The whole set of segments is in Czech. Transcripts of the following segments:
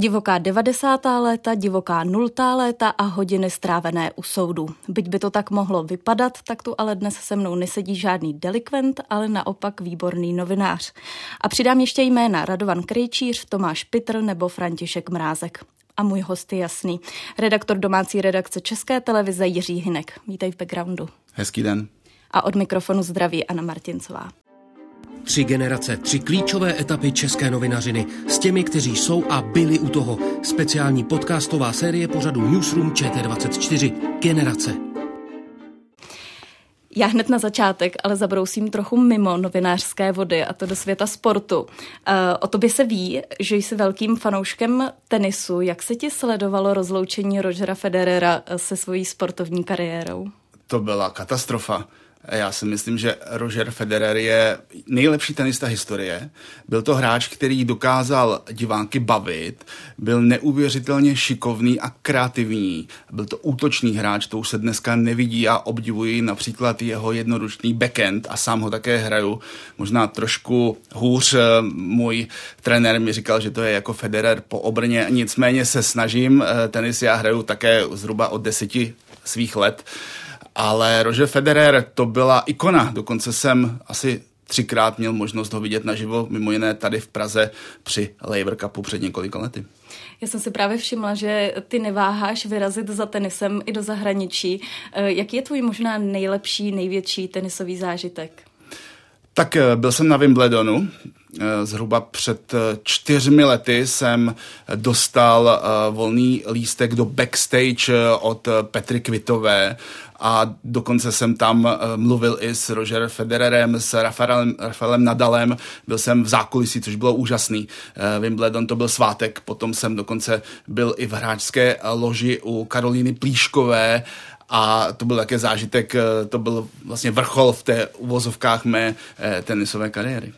Divoká 90. léta, divoká 0. léta a hodiny strávené u soudu. Byť by to tak mohlo vypadat, tak tu ale dnes se mnou nesedí žádný delikvent, ale naopak výborný novinář. A přidám ještě jména Radovan Krejčíř, Tomáš Pitr nebo František Mrázek. A můj host je jasný. Redaktor domácí redakce České televize Jiří Hinek. Vítej v backgroundu. Hezký den. A od mikrofonu zdraví Anna Martincová. Tři generace, tři klíčové etapy české novinařiny s těmi, kteří jsou a byli u toho. Speciální podcastová série pořadu Newsroom ČT24. Generace. Já hned na začátek, ale zabrousím trochu mimo novinářské vody a to do světa sportu. Uh, o tobě se ví, že jsi velkým fanouškem tenisu. Jak se ti sledovalo rozloučení Rogera Federera se svojí sportovní kariérou? To byla katastrofa. Já si myslím, že Roger Federer je nejlepší tenista historie. Byl to hráč, který dokázal diváky bavit, byl neuvěřitelně šikovný a kreativní. Byl to útočný hráč, to už se dneska nevidí a obdivuji například jeho jednoručný backend a sám ho také hraju. Možná trošku hůř. Můj trenér mi říkal, že to je jako Federer po obrně, nicméně se snažím. Tenis já hraju také zhruba od deseti svých let ale Roger Federer to byla ikona, dokonce jsem asi třikrát měl možnost ho vidět naživo, mimo jiné tady v Praze při Laver Cupu před několika lety. Já jsem si právě všimla, že ty neváháš vyrazit za tenisem i do zahraničí. Eh, jaký je tvůj možná nejlepší, největší tenisový zážitek? Tak eh, byl jsem na Wimbledonu, eh, zhruba před čtyřmi lety jsem dostal volný lístek do backstage od Petry Kvitové. A dokonce jsem tam eh, mluvil i s Roger Federerem, s Rafaelem, Rafaelem Nadalem, byl jsem v zákulisí, což bylo úžasný. Eh, Wimbledon to byl svátek, potom jsem dokonce byl i v hráčské loži u Karolíny Plíškové a to byl také zážitek, eh, to byl vlastně vrchol v té uvozovkách mé tenisové kariéry.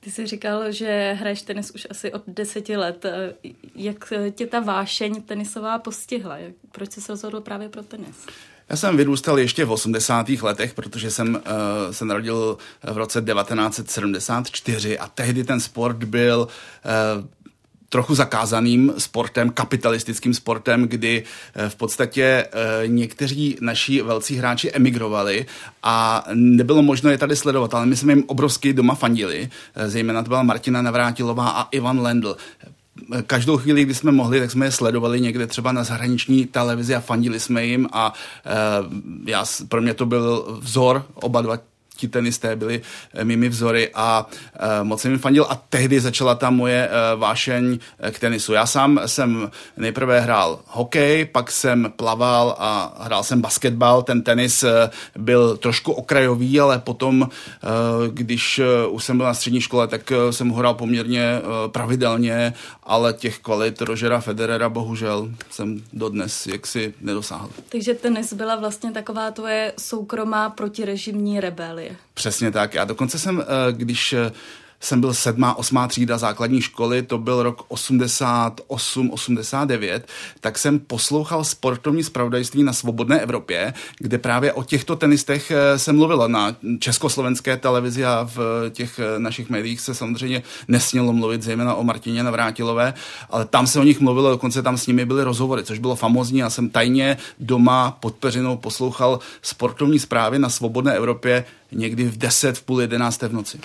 Ty jsi říkal, že hraješ tenis už asi od deseti let. Jak tě ta vášeň tenisová postihla? Proč jsi se rozhodl právě pro tenis? Já jsem vyrůstal ještě v 80. letech, protože jsem uh, se narodil v roce 1974 a tehdy ten sport byl uh, trochu zakázaným sportem, kapitalistickým sportem, kdy v podstatě někteří naši velcí hráči emigrovali a nebylo možno je tady sledovat, ale my jsme jim obrovsky doma fandili, zejména to byla Martina Navrátilová a Ivan Lendl. Každou chvíli, kdy jsme mohli, tak jsme je sledovali někde třeba na zahraniční televizi a fandili jsme jim a e, já, pro mě to byl vzor, oba dva ti tenisté byli eh, mými vzory a uh, moc jsem jim fandil a tehdy začala ta moje uh, vášeň k tenisu. Já sám jsem nejprve hrál hokej, pak jsem plaval a hrál jsem basketbal. Ten tenis byl trošku okrajový, ale potom, když už jsem byl na střední škole, tak jsem hrál poměrně pravidelně, ale těch kvalit Rogera Federera bohužel jsem dodnes jaksi nedosáhl. Takže tenis byla vlastně taková tvoje soukromá protirežimní rebelie. Přesně tak. Já dokonce jsem, eh, když eh, jsem byl sedmá, osmá třída základní školy, to byl rok 88, 89, tak jsem poslouchal sportovní spravodajství na Svobodné Evropě, kde právě o těchto tenistech eh, se mluvilo na československé televizi a v těch našich médiích se samozřejmě nesmělo mluvit, zejména o Martině Navrátilové, ale tam se o nich mluvilo, dokonce tam s nimi byly rozhovory, což bylo famozní. Já jsem tajně doma pod peřinou poslouchal sportovní zprávy na Svobodné Evropě někdy v 10, v půl jedenácté v noci.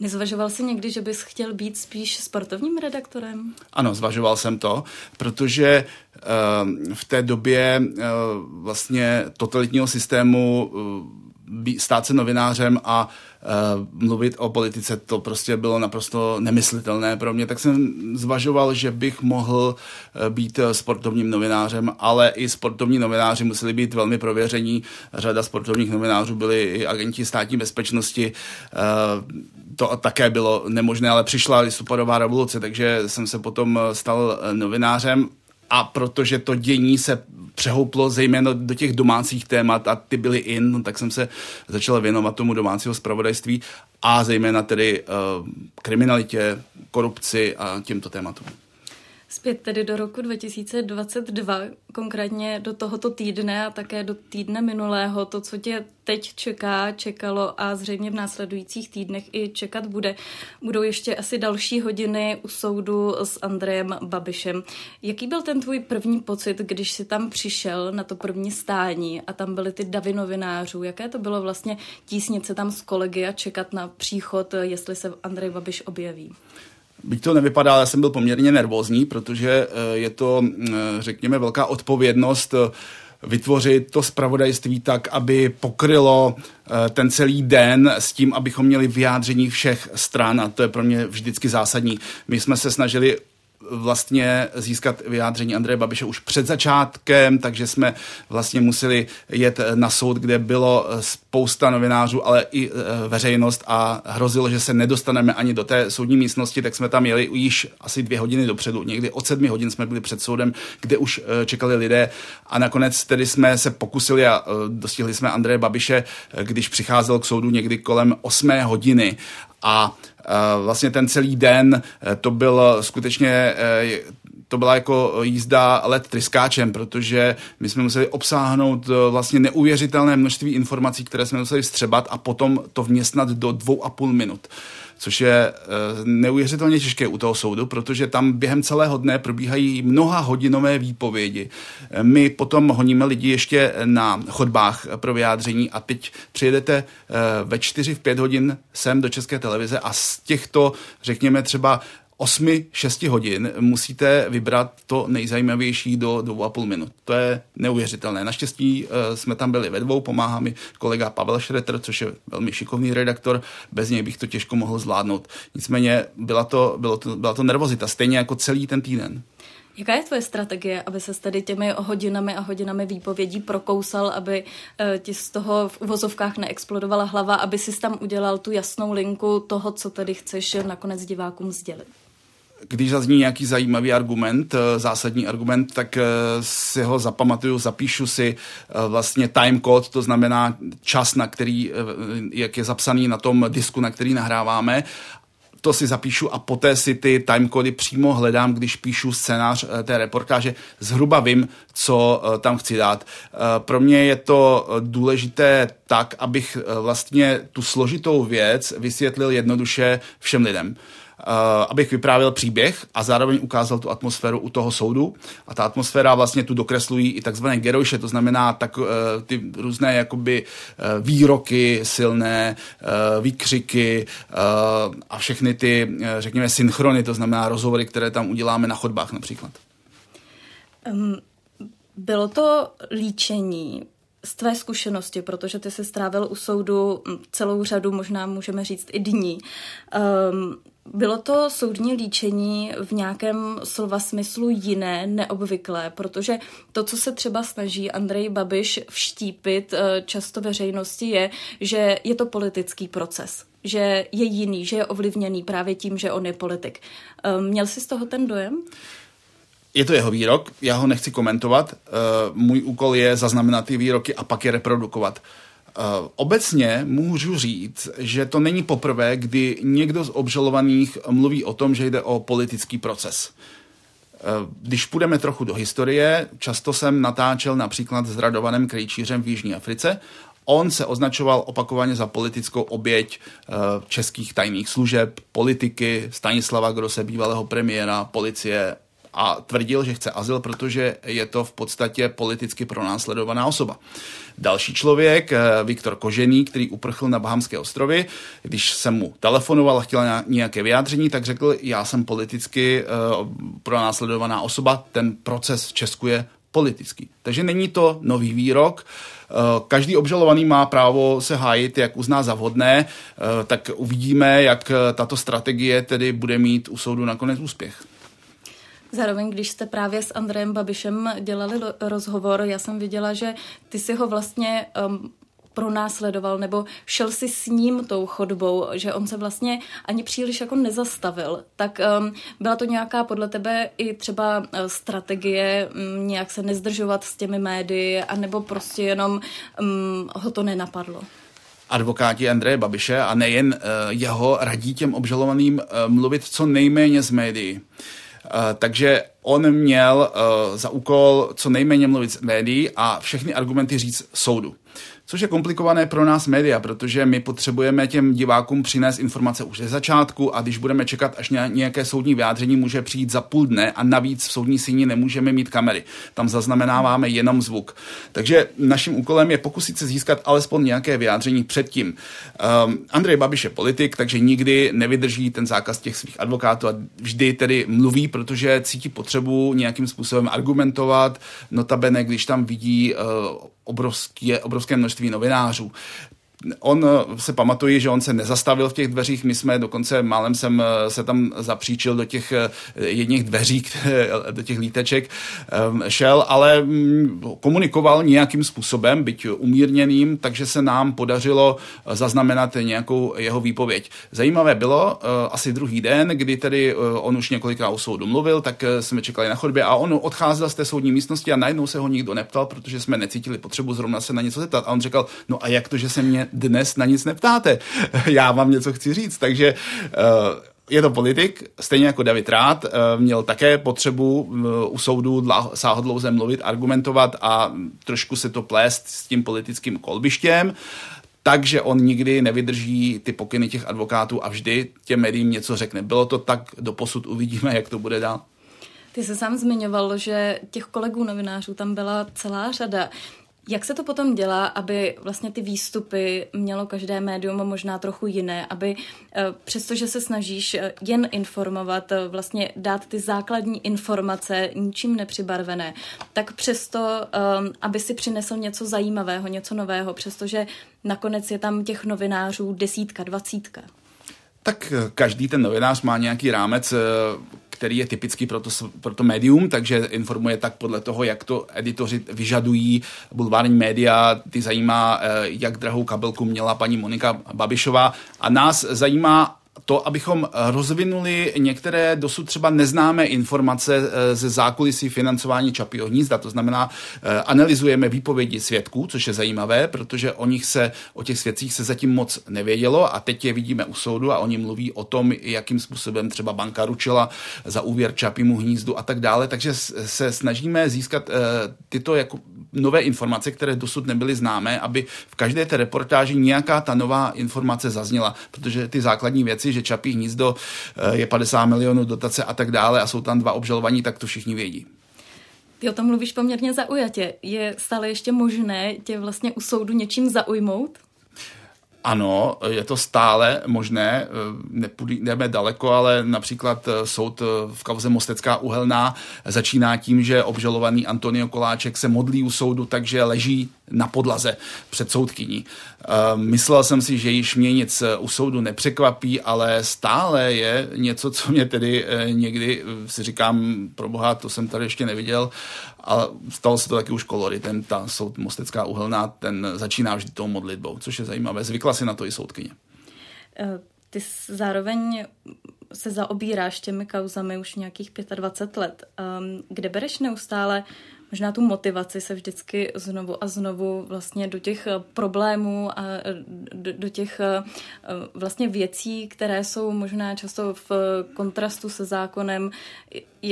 Nezvažoval jsi někdy, že bys chtěl být spíš sportovním redaktorem? Ano, zvažoval jsem to, protože uh, v té době uh, vlastně totalitního systému uh, stát se novinářem a mluvit o politice, to prostě bylo naprosto nemyslitelné pro mě, tak jsem zvažoval, že bych mohl uh, být sportovním novinářem, ale i sportovní novináři museli být velmi prověření. Řada sportovních novinářů byli i agenti státní bezpečnosti. To také bylo nemožné, ale přišla listopadová revoluce, takže jsem se potom stal novinářem a protože to dění se přehouplo zejména do těch domácích témat a ty byly in, no, tak jsem se začal věnovat tomu domácího zpravodajství a zejména tedy uh, kriminalitě, korupci a těmto tématům. Zpět tedy do roku 2022, konkrétně do tohoto týdne a také do týdne minulého, to, co tě teď čeká, čekalo a zřejmě v následujících týdnech i čekat bude. Budou ještě asi další hodiny u soudu s Andrejem Babišem. Jaký byl ten tvůj první pocit, když jsi tam přišel na to první stání a tam byly ty davy novinářů? Jaké to bylo vlastně tísnit se tam s kolegy a čekat na příchod, jestli se Andrej Babiš objeví? Byť to nevypadá, ale jsem byl poměrně nervózní, protože eh, je to, eh, řekněme, velká odpovědnost eh, vytvořit to spravodajství tak, aby pokrylo ten celý den s tím, abychom měli vyjádření všech stran a to je pro mě vždycky zásadní. My jsme se snažili vlastně získat vyjádření Andreje Babiše už před začátkem, takže jsme vlastně museli jet na soud, kde bylo spousta novinářů, ale i e, veřejnost a hrozilo, že se nedostaneme ani do té soudní místnosti, tak jsme tam jeli již asi dvě hodiny dopředu. Někdy od sedmi hodin jsme byli před soudem, kde už e, čekali lidé a nakonec tedy jsme se pokusili a dostihli jsme Andreje Babiše, když přicházel k soudu někdy kolem osmé hodiny a vlastně ten celý den eh, to byl skutečně eh, to byla jako jízda let tryskáčem, protože my jsme museli obsáhnout vlastně neuvěřitelné množství informací, které jsme museli vstřebat a potom to vměstnat do dvou a půl minut což je eh, neuvěřitelně těžké u toho soudu, protože tam během celého dne probíhají mnoha hodinové výpovědi. Eh, my potom honíme lidi ještě na chodbách pro vyjádření a teď přijedete eh, ve 4 v 5 hodin sem do České televize a z těchto, řekněme třeba 8-6 hodin musíte vybrat to nejzajímavější do 2,5 minut. To je neuvěřitelné. Naštěstí uh, jsme tam byli ve dvou, pomáhá mi kolega Pavel Šreter, což je velmi šikovný redaktor, bez něj bych to těžko mohl zvládnout. Nicméně byla to, bylo to, byla to nervozita, stejně jako celý ten týden. Jaká je tvoje strategie, aby se tady těmi hodinami a hodinami výpovědí prokousal, aby uh, ti z toho v uvozovkách neexplodovala hlava, aby si tam udělal tu jasnou linku toho, co tady chceš nakonec divákům sdělit? Když zazní nějaký zajímavý argument, eh, zásadní argument, tak eh, si ho zapamatuju, zapíšu si eh, vlastně time code, to znamená čas, na který, jak je zapsaný na tom disku, na který nahráváme to si zapíšu a poté si ty timecody přímo hledám, když píšu scénář té reportáže. Zhruba vím, co tam chci dát. Pro mě je to důležité tak, abych vlastně tu složitou věc vysvětlil jednoduše všem lidem. Uh, abych vyprávěl příběh a zároveň ukázal tu atmosféru u toho soudu. A ta atmosféra vlastně tu dokreslují i takzvané gerojše, to znamená tak, uh, ty různé jakoby uh, výroky silné, výkřiky a všechny ty, řekněme, synchrony, to znamená rozhovory, které tam uděláme na chodbách například. Um, bylo to líčení z tvé zkušenosti, protože ty jsi strávil u soudu celou řadu, možná můžeme říct i dní. Um, bylo to soudní líčení v nějakém slova smyslu jiné, neobvyklé, protože to, co se třeba snaží Andrej Babiš vštípit eh, často veřejnosti, je, že je to politický proces, že je jiný, že je ovlivněný právě tím, že on je politik. Eh, měl jsi z toho ten dojem? Je to jeho výrok, já ho nechci komentovat. Eh, můj úkol je zaznamenat ty výroky a pak je reprodukovat. Uh, obecně můžu říct, že to není poprvé, kdy někdo z obžalovaných mluví o tom, že jde o politický proces. Uh, když půjdeme trochu do historie, často jsem natáčel například s Radovanem Krejčířem v Jižní Africe. On se označoval opakovaně za politickou oběť českých tajných služeb, politiky, Stanislava Grose, bývalého premiéra, policie a tvrdil, že chce azyl, protože je to v podstatě politicky pronásledovaná osoba. Další člověk, eh, Viktor Kožený, který uprchl na Bahamské ostrovy, když jsem mu telefonoval a chtěl nějaké vyjádření, tak řekl, já jsem politicky uh, pronásledovaná osoba, ten proces v Česku je politický. Takže není to nový výrok. Eh, každý obžalovaný má právo se hájit, jak uzná za vhodné, tak uvidíme, jak tato strategie tedy bude mít u soudu nakonec úspěch. Zároveň, když jste právě s Andrejem Babišem dělali rozhovor, já jsem viděla, že ty si ho vlastně um, pronásledoval nebo šel si s ním tou chodbou, že on se vlastně ani příliš jako nezastavil. Tak um, byla to nějaká podle tebe i třeba uh, strategie um, nějak se nezdržovat s těmi médii, anebo prostě jenom um, ho to nenapadlo? advokáti Andreje Babiše a nejen uh, jeho radí těm obžalovaným uh, mluvit co nejméně z médií. Uh, takže on měl uh, za úkol co nejméně mluvit s médií a všechny argumenty říct soudu. Což je komplikované pro nás média, protože my potřebujeme těm divákům přinést informace už ze začátku a když budeme čekat, až nějaké soudní vyjádření může přijít za půl dne a navíc v soudní síni nemůžeme mít kamery. Tam zaznamenáváme jenom zvuk. Takže naším úkolem je pokusit se získat alespoň nějaké vyjádření předtím. Um, Andrej Babiš je politik, takže nikdy nevydrží ten zákaz těch svých advokátů a vždy tedy mluví, protože cítí potřebu nějakým způsobem argumentovat, notabene, když tam vidí uh, obrovské, obrovské množství novinářů on eh, se pamatuje, že on se nezastavil v těch dveřích, my jsme dokonce málem jsem eh, se tam zapříčil do těch eh, jedních dveří, do těch líteček ehm, šel, ale mm, komunikoval nějakým způsobem, byť umírněným, takže se nám podařilo zaznamenat nějakou jeho výpověď. Zajímavé bylo, asi druhý den, kdy tedy on už několikrát o soudu mluvil, tak jsme čekali na chodbě a on odcházel z té soudní místnosti a najednou se ho nikdo neptal, protože jsme necítili potřebu zrovna se na něco zeptat. A on říkal, no a jak to, že se mě dnes na nic neptáte. Já vám něco chci říct. Takže uh, je to politik, stejně jako David Rád, uh, měl také potřebu uh, u soudu sáhodlouze mluvit, argumentovat a trošku se to plést s tím politickým kolbištěm takže on nikdy nevydrží ty pokyny těch advokátů a vždy těm médiím něco řekne. Bylo to tak, do posud uvidíme, jak to bude dál. Ty se sám zmiňoval, že těch kolegů novinářů tam byla celá řada. Jak se to potom dělá, aby vlastně ty výstupy mělo každé médium možná trochu jiné, aby eh, přestože se snažíš eh, jen informovat, eh, vlastně dát ty základní informace ničím nepřibarvené, tak přesto, aby si přinesl něco zajímavého, něco nového, přestože nakonec je tam těch novinářů desítka, dvacítka? Tak každý ten novinář má nějaký rámec, který je typický pro to, pro to médium, takže informuje tak podle toho, jak to editoři vyžadují. Bulvární média, ty zajímá, eh, jak drahou kabelku měla paní Monika Babišová a nás zajímá to, abychom rozvinuli některé dosud třeba neznámé informace eh, ze zákulisí financování Čapího hnízda. To znamená, eh, analyzujeme výpovědi svědků, což je zajímavé, protože o nich se, o těch svědcích se zatím moc nevědělo a teď je vidíme u soudu a oni mluví o tom, jakým způsobem třeba banka ručila za úvěr Čapímu hnízdu a tak dále. Takže se snažíme získat eh, tyto jako nové informace, které dosud nebyly známé, aby v každé té reportáži nějaká ta nová informace zazněla, protože ty základní věci, že Čapí hnízdo eh, je 50 milionů dotace a tak dále a jsou tam dva obžalovaní, tak to všichni vědí. Ty o tom mluvíš poměrně zaujatě. Je stále ještě možné tě vlastně u soudu něčím zaujmout? Ano, je to stále možné, nepůjdeme daleko, ale například eh, soud eh, v kauze Mostecká uhelná začíná tím, že obžalovaný Antonio Koláček se modlí u soudu, takže leží na podlaze před soudkyní. Eh, myslel jsem si, že již mě nic u soudu nepřekvapí, ale stále je něco, co mě tedy někdy si říkám, pro boha, to jsem tady ještě neviděl, ale stalo se to taky už koloritem, ta soud Mostecká uhelná, ten začíná vždy tou modlitbou, což je zajímavé. Zvykla si na to i soudkyně. Eh, ty zároveň se zaobíráš těmi kauzami už nějakých 25 let. Ehm, kde bereš neustále možná tu motivaci se vždycky znovu a znovu vlastně do těch eh, problémů a eh, do, do těch eh, vlastně věcí, které jsou možná často v kontrastu se zákonem.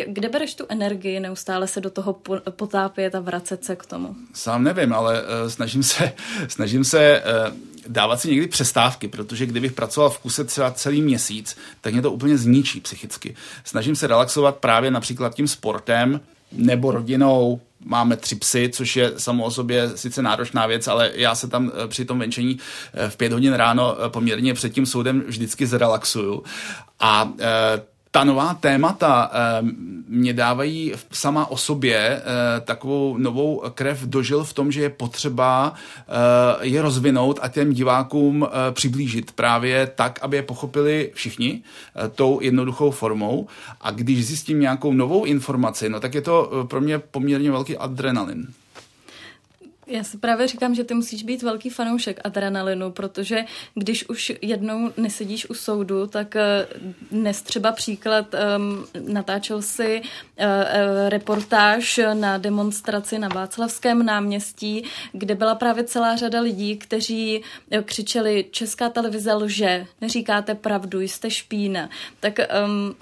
Kde bereš tu energii neustále se do toho potápět a vracet se k tomu? Sám nevím, ale snažím se, snažím se dávat si někdy přestávky, protože kdybych pracoval v kuse třeba celý měsíc, tak mě to úplně zničí psychicky. Snažím se relaxovat právě například tím sportem, nebo rodinou. Máme tři psy, což je samo o sobě sice náročná věc, ale já se tam eh, při tom venčení eh, v pět hodin ráno eh, poměrně před tím soudem vždycky zrelaxuju. A ta nová témata eh, mě dávají sama o sobě eh, takovou novou krev dožil v tom, že je potřeba eh, je rozvinout a těm divákům přiblížit právě tak, aby je pochopili všichni tou jednoduchou formou. A když zjistím nějakou novou informaci, no tak je to pro mě poměrně velký adrenalin. Já si právě říkám, že ty musíš být velký fanoušek adrenalinu, protože když už jednou nesedíš u soudu, tak eh, dnes třeba příklad um, natáčel si uh, reportáž na demonstraci na Václavském náměstí, kde byla právě celá řada lidí, kteří křičeli Česká televize lže, neříkáte pravdu, jste špína. Tak um,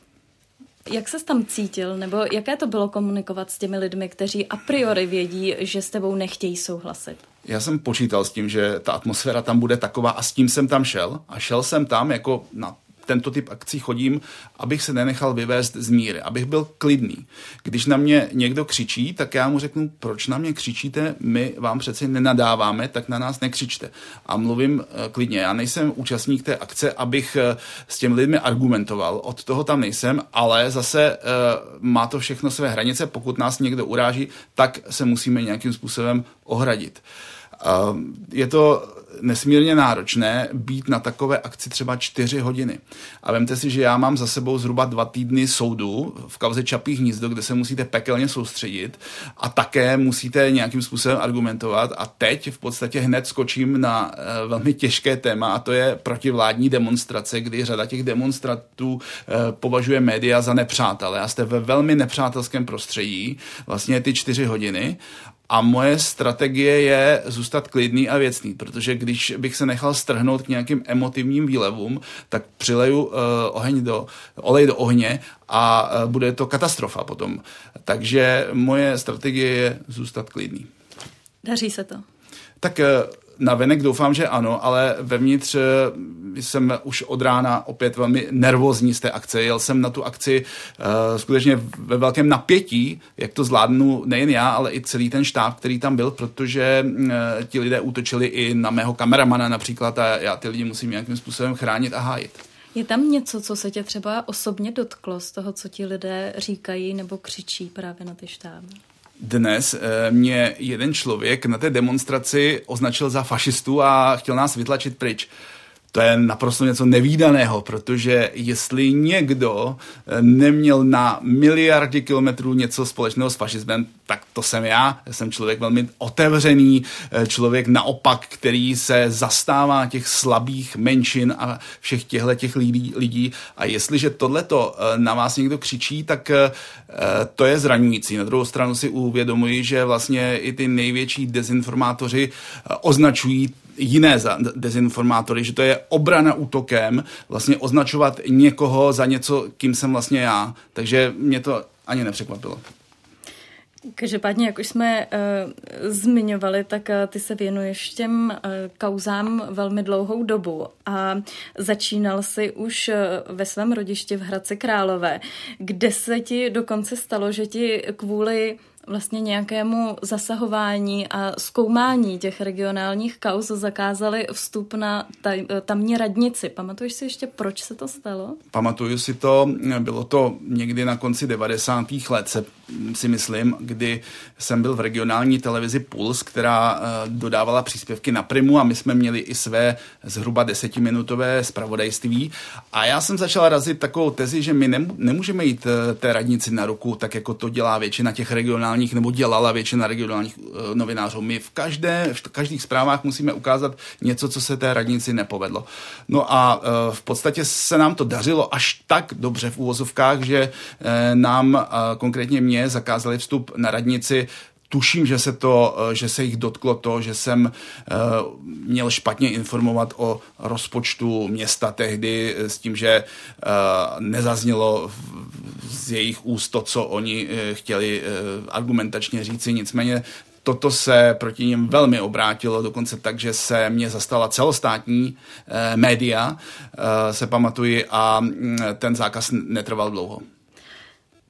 jak se tam cítil, nebo jaké to bylo komunikovat s těmi lidmi, kteří a priori vědí, že s tebou nechtějí souhlasit? Já jsem počítal s tím, že ta atmosféra tam bude taková a s tím jsem tam šel. A šel jsem tam jako na tento typ akcí chodím, abych se nenechal vyvést z míry, abych byl klidný. Když na mě někdo křičí, tak já mu řeknu, proč na mě křičíte, my vám přece nenadáváme, tak na nás nekřičte. A mluvím eh, klidně. Já nejsem účastník té akce, abych eh, s těmi lidmi argumentoval. Od toho tam nejsem, ale zase eh, má to všechno své hranice. Pokud nás někdo uráží, tak se musíme nějakým způsobem ohradit. Je to nesmírně náročné být na takové akci třeba čtyři hodiny. A vemte si, že já mám za sebou zhruba dva týdny soudu v kauze Čapí hnízdo, kde se musíte pekelně soustředit a také musíte nějakým způsobem argumentovat. A teď v podstatě hned skočím na uh, velmi těžké téma a to je protivládní demonstrace, kdy řada těch demonstrantů uh, považuje média za nepřátelé a jste ve velmi nepřátelském prostředí, vlastně ty čtyři hodiny a moje strategie je zůstat klidný a věcný, protože když bych se nechal strhnout k nějakým emotivním výlevům, tak přileju uh, oheň do, olej do ohně a uh, bude to katastrofa potom. Takže moje strategie je zůstat klidný. Daří se to? Tak uh, na venek doufám, že ano, ale vevnitř eh, jsem už od rána opět velmi nervózní z té akce. Jel jsem na tu akci uh, skutečně ve velkém napětí, jak to zvládnu nejen já, ale i celý ten štáb, který tam byl, protože uh, ti lidé útočili i na mého kameramana například a já ty lidi musím nějakým způsobem chránit a hájit. Je tam něco, co se tě třeba osobně dotklo z toho, co ti lidé říkají nebo křičí právě na ty štáby? Dnes eh, mě jeden člověk na té demonstraci označil za fašistu a chtěl nás vytlačit pryč to je naprosto něco nevýdaného, protože jestli někdo eh, neměl na miliardy kilometrů něco společného s fašismem, tak to jsem já. Já jsem člověk velmi otevřený, eh, člověk naopak, který se zastává těch slabých menšin a všech těchto těch lidí, lidí. A jestliže tohleto eh, na vás někdo křičí, tak to je zraňující. Na druhou stranu si uvědomuji, že vlastně i ty největší dezinformátoři označují jiné za dezinformátory, že to je obrana útokem, vlastně označovat někoho za něco, kým jsem vlastně já. Takže mě to ani nepřekvapilo. Každopádně, jak už jsme uh, zmiňovali, tak uh, ty se věnuješ těm uh, kauzám velmi dlouhou dobu a začínal si už uh, ve svém rodišti v Hradci Králové, kde se ti dokonce stalo, že ti kvůli vlastně nějakému zasahování a zkoumání těch regionálních kauz zakázali vstup na tamní radnici. Pamatuješ si ještě, proč se to stalo? Pamatuju si to, bylo to někdy na konci 90. let, se, si myslím, kdy jsem byl v regionální televizi Puls, která eh, dodávala příspěvky na Primu a my jsme měli i své zhruba desetiminutové zpravodajství. A já jsem začal razit takovou tezi, že my nemůžeme jít eh, té radnici na ruku, tak jako to dělá většina těch regionálních nebo dělala většina regionálních uh, novinářů. My v, každé, v každých zprávách musíme ukázat něco, co se té radnici nepovedlo. No a v podstatě se nám to dařilo až tak dobře v úvozovkách, že nám konkrétně mě zakázali vstup na radnici tuším, že se, to, že se jich dotklo to, že jsem uh, měl špatně informovat o rozpočtu města tehdy s tím, že nezaznělo z jejich úst to, co oni chtěli argumentačně říci. Nicméně toto se proti ním velmi obrátilo, dokonce tak, že se mě zastala celostátní média, se pamatuji, a uh, ten zákaz netrval dlouho.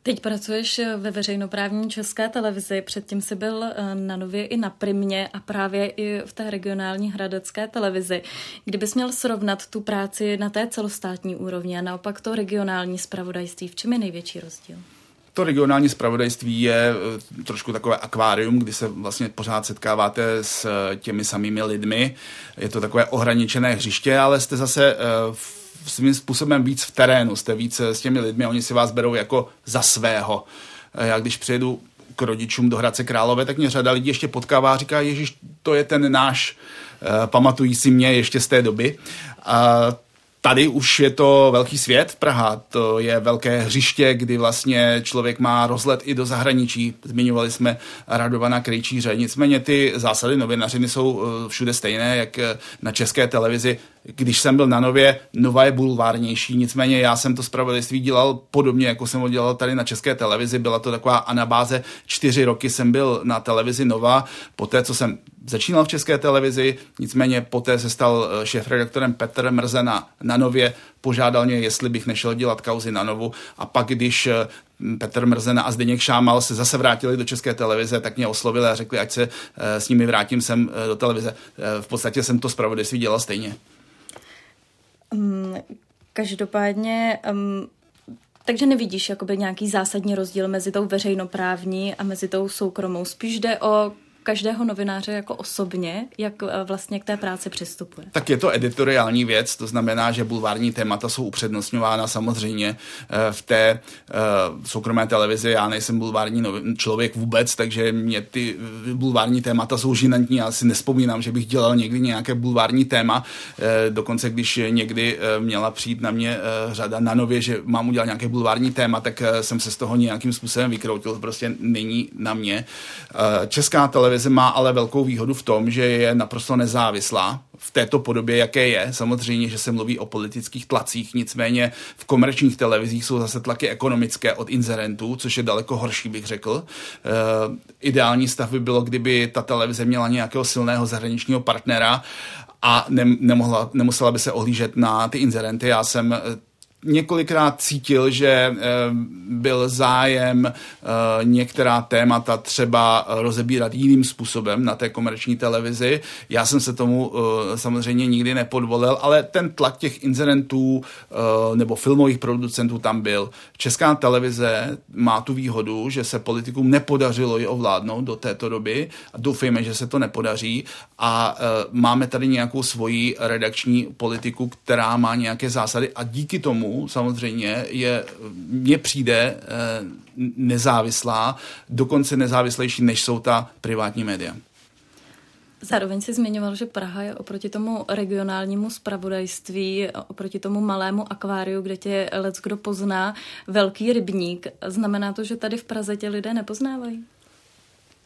Teď pracuješ ve veřejnoprávní české televizi, předtím jsi byl eh, na Nově i na Primě a právě i v té regionální hradecké televizi. Kdybys měl srovnat tu práci na té celostátní úrovni a naopak to regionální spravodajství, v čem je největší rozdíl? To regionální spravodajství je eh, trošku takové akvárium, kdy se vlastně pořád setkáváte s eh, těmi samými lidmi. Je to takové ohraničené hřiště, ale jste zase v svým způsobem víc v terénu, jste víc s těmi lidmi, oni si vás berou jako za svého. Já když přijedu k rodičům do Hradce Králové, tak mě řada lidí ještě potkává a říká, Ježíš, to je ten náš, uh, pamatují si mě ještě z té doby. Uh, Tady už je to velký svět, Praha, to je velké hřiště, kdy vlastně člověk má rozlet i do zahraničí. Zmiňovali jsme Radovana Krejčíře, nicméně ty zásady novinařiny jsou eh, všude stejné, jak eh, na české televizi. Když jsem byl na Nově, Nova je bulvárnější, nicméně já jsem to zpravodajství dělal podobně, jako jsem ho dělal tady na české televizi. Byla to taková anabáze, čtyři roky jsem byl na televizi Nova, poté, co jsem začínal v české televizi, nicméně poté se stal eh, šéf-redaktorem Petr Mrzena na Nově, požádal mě, jestli bych nešel dělat kauzy na Novu a pak, když eh, Petr Mrzena a Zdeněk Šámal se zase vrátili do české televize, tak mě oslovili a řekli, ať se eh, s nimi vrátím sem do televize. V podstatě jsem to zpravodajství dělal stejně. Um, každopádně um, takže nevidíš jakoby nějaký zásadní rozdíl mezi tou veřejnoprávní a mezi tou soukromou. Spíš jde o každého novináře jako osobně, jak eh, vlastně k té práci přistupuje. Tak je to editoriální věc, to znamená, že bulvární témata jsou upřednostňována samozřejmě eh, v té eh, soukromé televizi. Já nejsem bulvární člověk vůbec, takže mě ty bulvární témata jsou žinantní. Já si nespomínám, že bych dělal někdy nějaké bulvární téma. Dokonce, když někdy měla přijít na mě řada na nově, že mám udělat nějaké bulvární téma, tak jsem se z toho nějakým způsobem vykroutil. Prostě není na mě. Česká televize televize má ale velkou výhodu v tom, že je naprosto nezávislá v této podobě, jaké je. Samozřejmě, že se mluví o politických tlacích, nicméně v komerčních televizích jsou zase tlaky ekonomické od inzerentů, což je daleko horší, bych řekl. E, ideální stav by bylo, kdyby ta televize měla nějakého silného zahraničního partnera a ne, nemohla, nemusela by se ohlížet na ty inzerenty. Já jsem několikrát cítil, že eh, byl zájem eh, některá témata třeba rozebírat jiným způsobem na té komerční televizi. Já jsem se tomu eh, samozřejmě nikdy nepodvolil, ale ten tlak těch inzerentů nebo filmových producentů tam byl. Česká televize má tu výhodu, že se politikům nepodařilo ji ovládnout do této doby a doufejme, že se to nepodaří a máme tady nějakou svoji redakční politiku, která má nějaké zásady a díky tomu samozřejmě je, mně přijde eh, nezávislá, dokonce nezávislejší, než jsou ta privátní média. Zároveň si zmiňoval, že Praha je oproti tomu regionálnímu spravodajství, oproti tomu malému akváriu, kde tě lec kdo pozná, velký rybník. Znamená to, že tady v Praze tě lidé nepoznávají?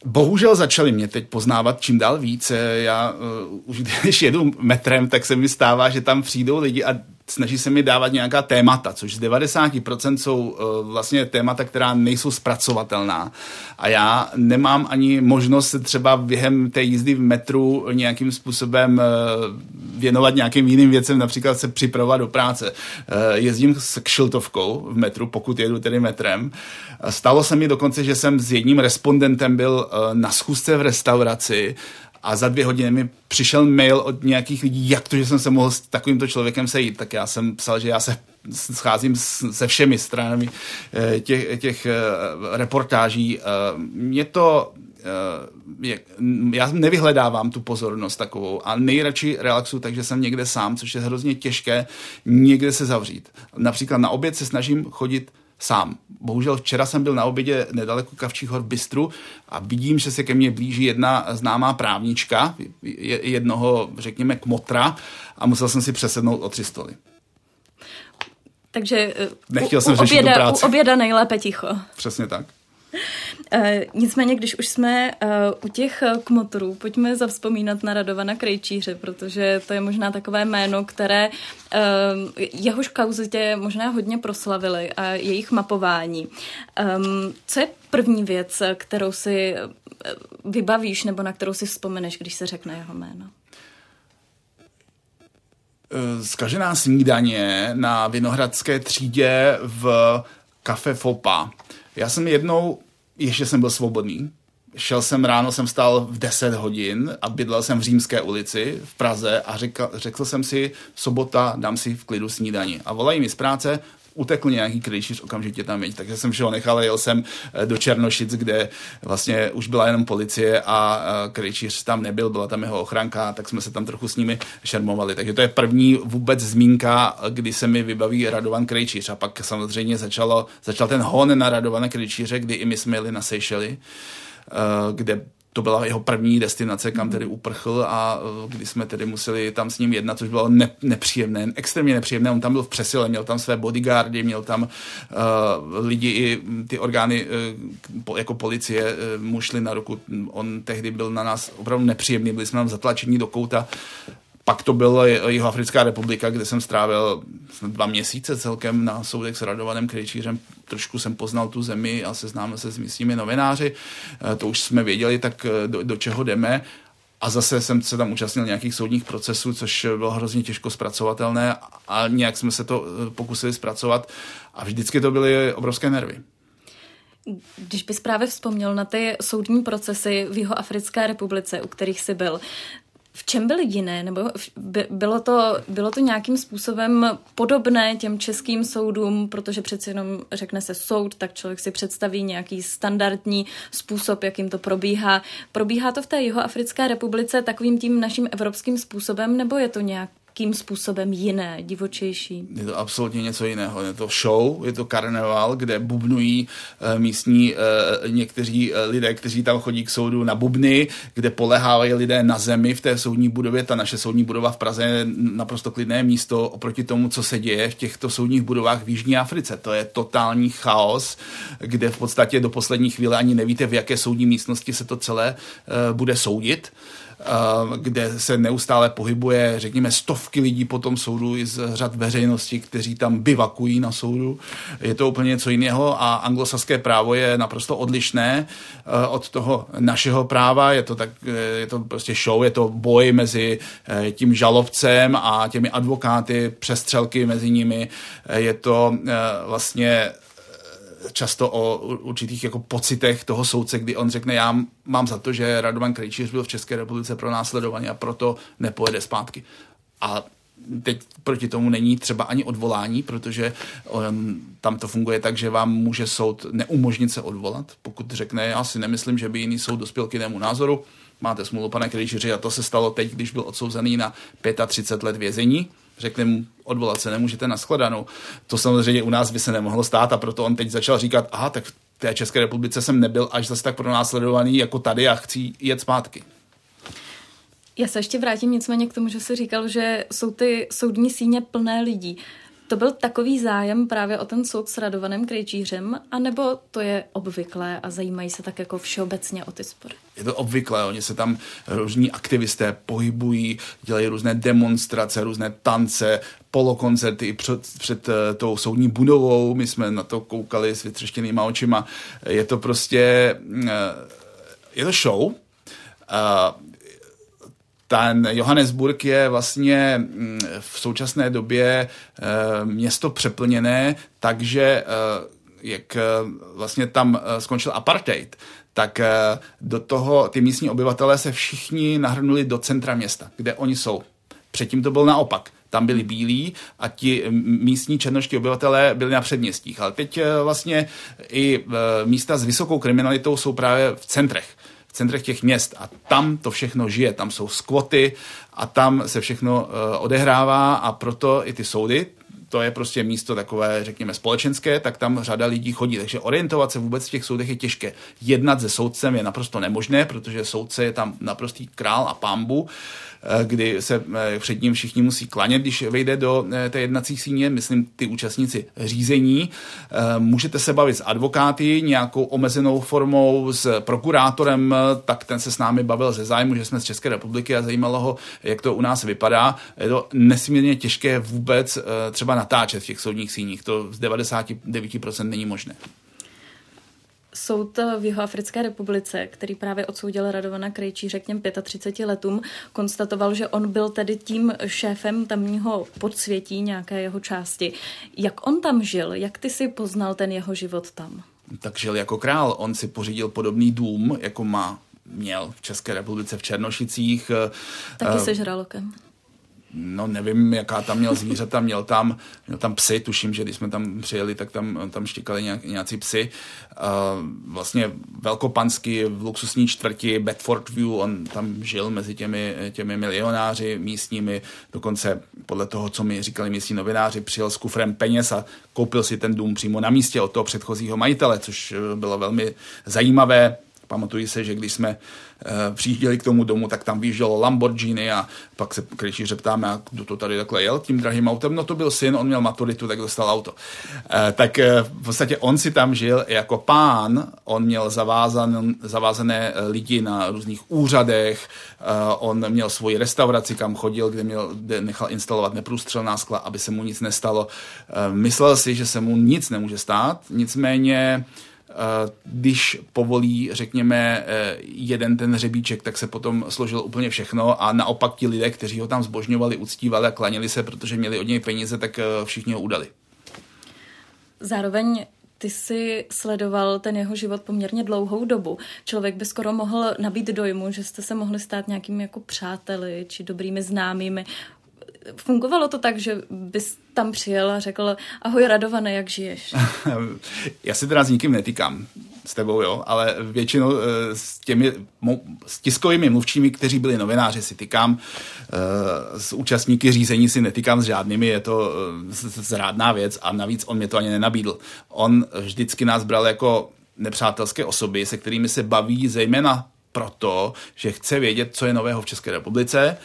Bohužel začali mě teď poznávat čím dál víc. Já uh, už když jedu metrem, tak se mi stává, že tam přijdou lidi a snaží se mi dávat nějaká témata, což z 90% jsou uh, vlastně témata, která nejsou zpracovatelná. A já nemám ani možnost se třeba během té jízdy v metru nějakým způsobem uh, věnovat nějakým jiným věcem, například se připravovat do práce. Uh, jezdím s kšiltovkou v metru, pokud jedu tedy metrem. Stalo se mi dokonce, že jsem s jedním respondentem byl na schůzce v restauraci a za dvě hodiny mi přišel mail od nějakých lidí, jak to, že jsem se mohl s takovýmto člověkem sejít, tak já jsem psal, že já se scházím se všemi stranami eh, těch, těch eh, reportáží. Eh, mě to já nevyhledávám tu pozornost takovou a nejradši relaxu, takže jsem někde sám, což je hrozně těžké někde se zavřít. Například na oběd se snažím chodit sám. Bohužel včera jsem byl na obědě nedaleko Kavčích hor Bystru a vidím, že se ke mně blíží jedna známá právnička, jednoho, řekněme, kmotra a musel jsem si přesednout o tři stoly. Takže Nechtěl u, jsem u, oběda, u oběda nejlépe ticho. Přesně tak. E, nicméně, když už jsme e, u těch eh, kmotrů, pojďme zavzpomínat na Radovana Krejčíře, protože to je možná takové jméno, které jehož kauzy tě možná hodně proslavily a jejich mapování. E, co je první věc, kterou si vybavíš nebo na kterou si vzpomeneš, když se řekne jeho jméno? Zkažená snídaně na Vinohradské třídě v kafe Fopa. Já jsem jednou ještě jsem byl svobodný. Šel jsem ráno, jsem stál v 10 hodin a bydlel jsem v Římské ulici v Praze a řekl, řekl jsem si, sobota dám si v klidu snídani. A volají mi z práce, utekl nějaký krejčíř, okamžitě tam jeď. Takže jsem všeho nechal jel jsem eh, do Černošic, kde vlastně už byla jenom policie a krejčíř tam nebyl, byla tam jeho ochranka, tak jsme se tam trochu s nimi šermovali. Takže to je první vůbec zmínka, kdy se mi vybaví Radovan Krejčíř. A pak samozřejmě začalo, začal ten hon na Radovana Krejčíře, kdy i my jsme jeli na Seychely, kde to byla jeho první destinace, kam tedy uprchl a eh, kdy jsme tedy museli tam s ním jednat, což bylo ne, nepříjemné, extrémně nepříjemné. On tam byl v přesile, měl tam své bodyguardy, měl tam uh, lidi i ty orgány uh, jako policie uh, mu šli na ruku. On tehdy byl na nás opravdu nepříjemný, byli jsme tam zatlačení do kouta pak to byla Jihoafrická republika, kde jsem strávil dva měsíce celkem na soudech s Radovanem Krejčířem. Trošku jsem poznal tu zemi a seznámil se s místními novináři. Eh, to už jsme věděli, tak eh, do, do čeho jdeme. A zase jsem se tam účastnil nějakých soudních procesů, což bylo hrozně těžko zpracovatelné a nějak jsme se to eh, pokusili zpracovat a vždycky to byly obrovské nervy. Když bys právě vzpomněl na ty soudní procesy v jeho Africké republice, u kterých jsi byl, v čem byly jiné? Nebo bylo to, bylo to nějakým způsobem podobné těm českým soudům, protože přeci jenom řekne se soud, tak člověk si představí nějaký standardní způsob, jakým to probíhá. Probíhá to v té Jihoafrické republice takovým tím naším evropským způsobem, nebo je to nějak jakým způsobem jiné, divočejší? Je to absolutně něco jiného. Je to show, je to karneval, kde bubnují uh, místní uh, někteří uh, lidé, kteří tam chodí k soudu na bubny, kde polehávají lidé na zemi v té soudní budově. Ta naše soudní budova v Praze je naprosto klidné místo oproti tomu, co se děje v těchto soudních budovách v Jižní Africe. To je totální chaos, kde v podstatě do poslední chvíle ani nevíte, v jaké soudní místnosti se to celé bude soudit. Eh, kde se neustále pohybuje, řekněme, stovky lidí po tom soudu i z řad veřejnosti, kteří tam bivakují na soudu. Je to úplně něco jiného a anglosaské právo je naprosto odlišné eh, od toho našeho práva. Je to, tak, eh, je to prostě show, je to boj mezi tím žalobcem a těmi advokáty, přestřelky mezi nimi. Je to vlastně často o určitých jako pocitech toho soudce, kdy on řekne, já mám za to, že Radovan Krejčíř byl v České republice pro následování a proto nepojede zpátky. A teď proti tomu není třeba ani odvolání, protože um, tam to funguje tak, že vám může soud neumožnit se odvolat, pokud řekne, já si nemyslím, že by jiný soud dospěl k jinému názoru, máte smůlu, pane Krejčíři, a to se stalo teď, když byl odsouzený na 35 let vězení, řekli mu, odvolat se nemůžete na skladanou. To samozřejmě u nás by se nemohlo stát a proto on teď začal říkat, aha, tak v té České republice jsem nebyl až zase tak pronásledovaný jako tady a chci jet zpátky. Já se ještě vrátím nicméně k tomu, že jsi říkal, že jsou ty soudní síně plné lidí. To byl takový zájem právě o ten soud s Radovanem Krejčířem, anebo to je obvyklé a zajímají se tak jako všeobecně o ty spory? Je to obvyklé, oni se tam různí aktivisté pohybují, dělají různé demonstrace, různé tance, polokoncerty i před, před eh, tou soudní budovou. My jsme na to koukali s vytřeštěnýma očima. Je to prostě, eh, je to show. Ten Johannesburg je vlastně mm, v současné době eh, město přeplněné, takže eh, jak eh, vlastně tam skončil apartheid, tak do toho ty místní obyvatelé se všichni nahrnuli do centra města, kde oni jsou. Předtím to bylo naopak. Tam byli bílí a ti místní černoští obyvatelé byli na předměstích. Ale teď vlastně i místa s vysokou kriminalitou jsou právě v centrech centrech těch měst a tam to všechno žije, tam jsou skvoty a tam se všechno uh, odehrává a proto i ty soudy, to je prostě místo takové, řekněme, společenské, tak tam řada lidí chodí. Takže orientovat se vůbec v těch soudech je těžké. Jednat se soudcem je naprosto nemožné, protože soudce je tam naprostý král a pambu. Eh, kdy se eh, před ním všichni musí klanět, když vejde do eh, té jednací síně, myslím ty účastníci řízení. Můžete se bavit s advokáty nějakou omezenou formou, s prokurátorem, tak ten se s námi bavil ze zájmu, že jsme z České republiky a zajímalo ho, jak to u nás vypadá. Je to nesmírně těžké vůbec třeba natáčet v těch soudních síních. To z 99% není možné. Soud v Jihoafrické republice, který právě odsoudil Radovana Krejčíře k těm 35 letům, konstatoval, že on byl tedy tím šéfem tamního podsvětí nějaké jeho části. Jak on tam žil? Jak ty si poznal ten jeho život tam? Tak žil jako král. On si pořídil podobný dům, jako má měl v České republice v Černošicích. Taky se žralokem no nevím, jaká tam měl zvířata, měl tam, měl tam psy, tuším, že když jsme tam přijeli, tak tam, tam štěkali nějak, nějací psy. Uh, vlastně velkopansky v luxusní čtvrti Bedford View, on tam žil mezi těmi, těmi milionáři místními, dokonce podle toho, co mi říkali místní novináři, přijel s kufrem peněz a koupil si ten dům přímo na místě od toho předchozího majitele, což bylo velmi zajímavé. Pamatuji se, že když jsme Eh, přijížděli k tomu domu, tak tam vyjíždělo Lamborghini a pak se krejčíře ptáme, a kdo to tady takhle jel tím drahým autem. No to byl syn, on měl maturitu, tak dostal auto. Eh, tak eh, v podstatě on si tam žil jako pán, on měl zavázan, zavázané lidi na různých úřadech, on měl svoji restauraci, kam chodil, kde, měl, kde nechal instalovat neprůstřelná skla, aby se mu nic nestalo. Myslel si, že se mu nic nemůže stát, nicméně když povolí, řekněme, eh, jeden ten hřebíček, tak se potom složilo úplně všechno a naopak ti lidé, kteří ho tam zbožňovali, uctívali a klanili se, protože měli od něj peníze, tak eh, všichni ho udali. Zároveň ty jsi sledoval ten jeho život poměrně dlouhou dobu. Člověk by skoro mohl nabít dojmu, že jste se mohli stát nějakými jako přáteli či dobrými známými fungovalo to tak, že bys tam přijel a řekl, ahoj Radované, jak žiješ? Já si teda s nikým netýkám s tebou, jo, ale většinou uh, s těmi s tiskovými mluvčími, kteří byli novináři, si tykám, uh, s účastníky řízení si netýkám s žádnými, je to uh, zrádná věc a navíc on mě to ani nenabídl. On vždycky nás bral jako nepřátelské osoby, se kterými se baví zejména proto, že chce vědět, co je nového v České republice,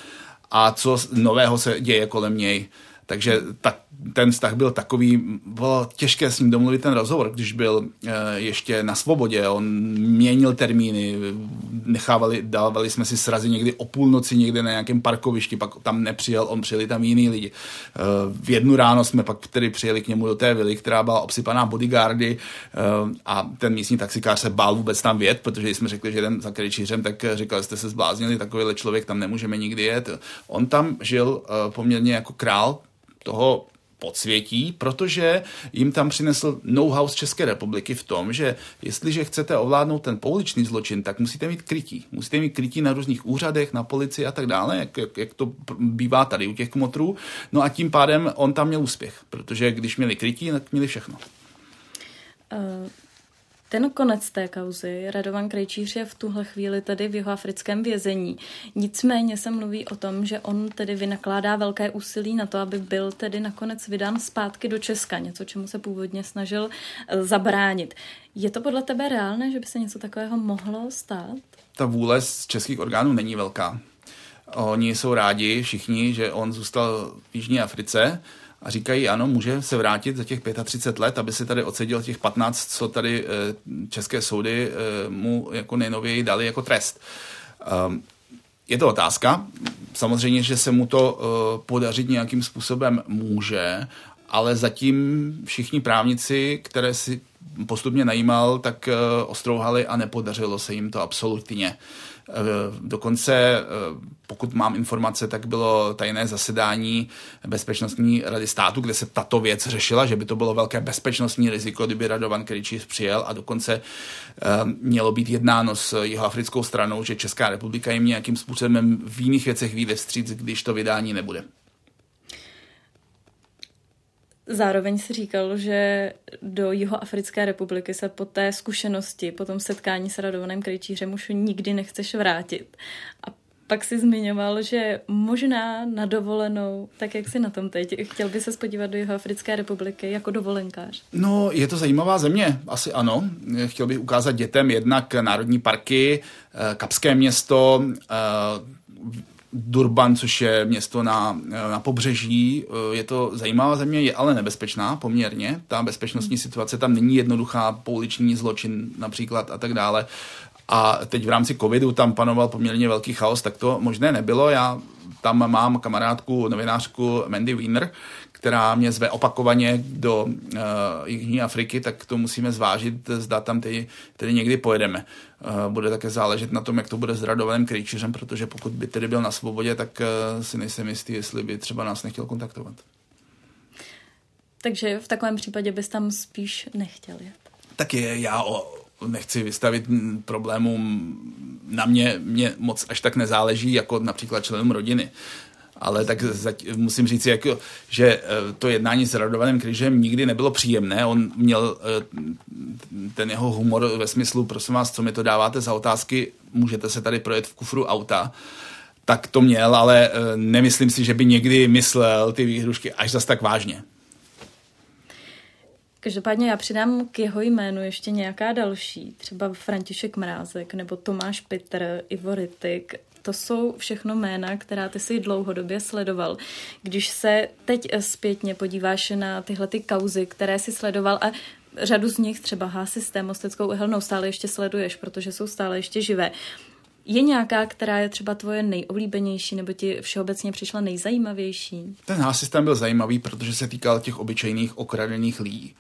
a co nového se děje kolem něj. Takže tak, ten vztah byl takový, bylo těžké s ním domluvit ten rozhovor, když byl e, ještě na svobodě, on měnil termíny, nechávali, dávali jsme si srazy někdy o půlnoci někde na nějakém parkovišti, pak tam nepřijel, on přijeli tam jiný lidi. E, v jednu ráno jsme pak tedy přijeli k němu do té vily, která byla obsypaná bodyguardy e, a ten místní taxikář se bál vůbec tam vět, protože jsme řekli, že jeden za kričířem, tak říkal, jste se zbláznili, takovýhle člověk tam nemůžeme nikdy jet. On tam žil poměrně jako král, toho podsvětí, protože jim tam přinesl know-how z České republiky v tom, že jestliže chcete ovládnout ten pouličný zločin, tak musíte mít krytí. Musíte mít krytí na různých úřadech, na policii a tak dále, jak, jak, jak to bývá tady u těch kmotrů. No a tím pádem on tam měl úspěch, protože když měli krytí, tak měli všechno. Uh ten konec té kauzy, Radovan Krejčíř je v tuhle chvíli tedy v jeho africkém vězení. Nicméně se mluví o tom, že on tedy vynakládá velké úsilí na to, aby byl tedy nakonec vydán zpátky do Česka, něco, čemu se původně snažil eh, zabránit. Je to podle tebe reálné, že by se něco takového mohlo stát? Ta vůle z českých orgánů není velká. Oni jsou rádi všichni, že on zůstal v Jižní Africe, a říkají, ano, může se vrátit za těch 35 let, aby si tady odseděl těch 15, co tady eh, české soudy eh, mu jako nejnověji dali jako trest. Ehm, je to otázka. Samozřejmě, že se mu to eh, podařit nějakým způsobem může, ale zatím všichni právníci, které si postupně najímal, tak ostrouhali a nepodařilo se jim to absolutně. Eh, dokonce, eh, pokud mám informace, tak bylo tajné zasedání Bezpečnostní rady státu, kde se tato věc řešila, že by to bylo velké bezpečnostní riziko, kdyby Radovan Kryčíř přijel a dokonce eh, mělo být jednáno s jeho africkou stranou, že Česká republika jim nějakým způsobem v jiných věcech vyjde vstříc, když to vydání nebude. Zároveň si říkal, že do Jihoafrické republiky se po té zkušenosti, po tom setkání s Radovanem Krejčířem už nikdy nechceš vrátit. A pak si zmiňoval, že možná na dovolenou, tak jak si na tom teď, chtěl by se podívat do Jihoafrické republiky jako dovolenkář? No, je to zajímavá země, asi ano. Chtěl bych ukázat dětem jednak národní parky, eh, Kapské město, eh, Durban, což je město na, na pobřeží. Eh, je to zajímavá země, je ale nebezpečná poměrně. Ta bezpečnostní situace tam není jednoduchá, pouliční zločin například a tak dále. A teď v rámci covidu tam panoval poměrně velký chaos, tak to možné nebylo. Já tam mám kamarádku, novinářku Mandy Wiener, která mě zve opakovaně do uh, Jižní Afriky, tak to musíme zvážit, zda tam tedy, tedy někdy pojedeme. Uh, bude také záležet na tom, jak to bude s Radovaným Krejčířem, protože pokud by tedy byl na svobodě, tak uh, si nejsem jistý, jestli by třeba nás nechtěl kontaktovat. Takže v takovém případě bys tam spíš nechtěl jet? Tak je, já o, nechci vystavit problémům na mě, mě moc až tak nezáleží, jako například členům rodiny. Ale tak musím říct, jako, že eh, to jednání s Radovanem Kryžem nikdy nebylo příjemné. On měl eh, ten jeho humor ve smyslu, prosím vás, co mi to dáváte za otázky, můžete se tady projet v kufru auta tak to měl, ale eh, nemyslím si, že by někdy myslel ty výhrušky až zas tak vážně. Každopádně já přidám k jeho jménu ještě nějaká další, třeba František Mrázek nebo Tomáš Pitr, Ivo Rytik. To jsou všechno jména, která ty si dlouhodobě sledoval. Když se teď zpětně podíváš na tyhle ty kauzy, které si sledoval a řadu z nich, třeba H-systém, Mosteckou uhelnou, stále ještě sleduješ, protože jsou stále ještě živé. Je nějaká, která je třeba tvoje nejoblíbenější nebo ti všeobecně přišla nejzajímavější? Ten systém byl zajímavý, protože se týkal těch obyčejných okradených lidí.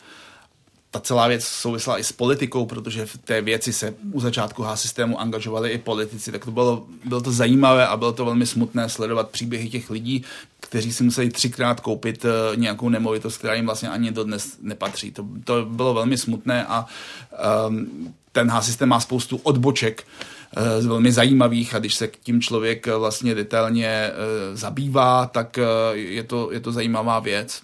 Ta celá věc souvisela i s politikou, protože v té věci se u začátku H-systému angažovali i politici, tak to bylo, bylo to zajímavé a bylo to velmi smutné sledovat příběhy těch lidí, kteří si museli třikrát koupit uh, nějakou nemovitost, která jim vlastně ani dodnes nepatří. To, to bylo velmi smutné a um, ten H-systém má spoustu odboček, Eh, velmi zajímavých a když se k tím člověk eh, vlastně detailně eh, zabývá, tak je to, je to zajímavá věc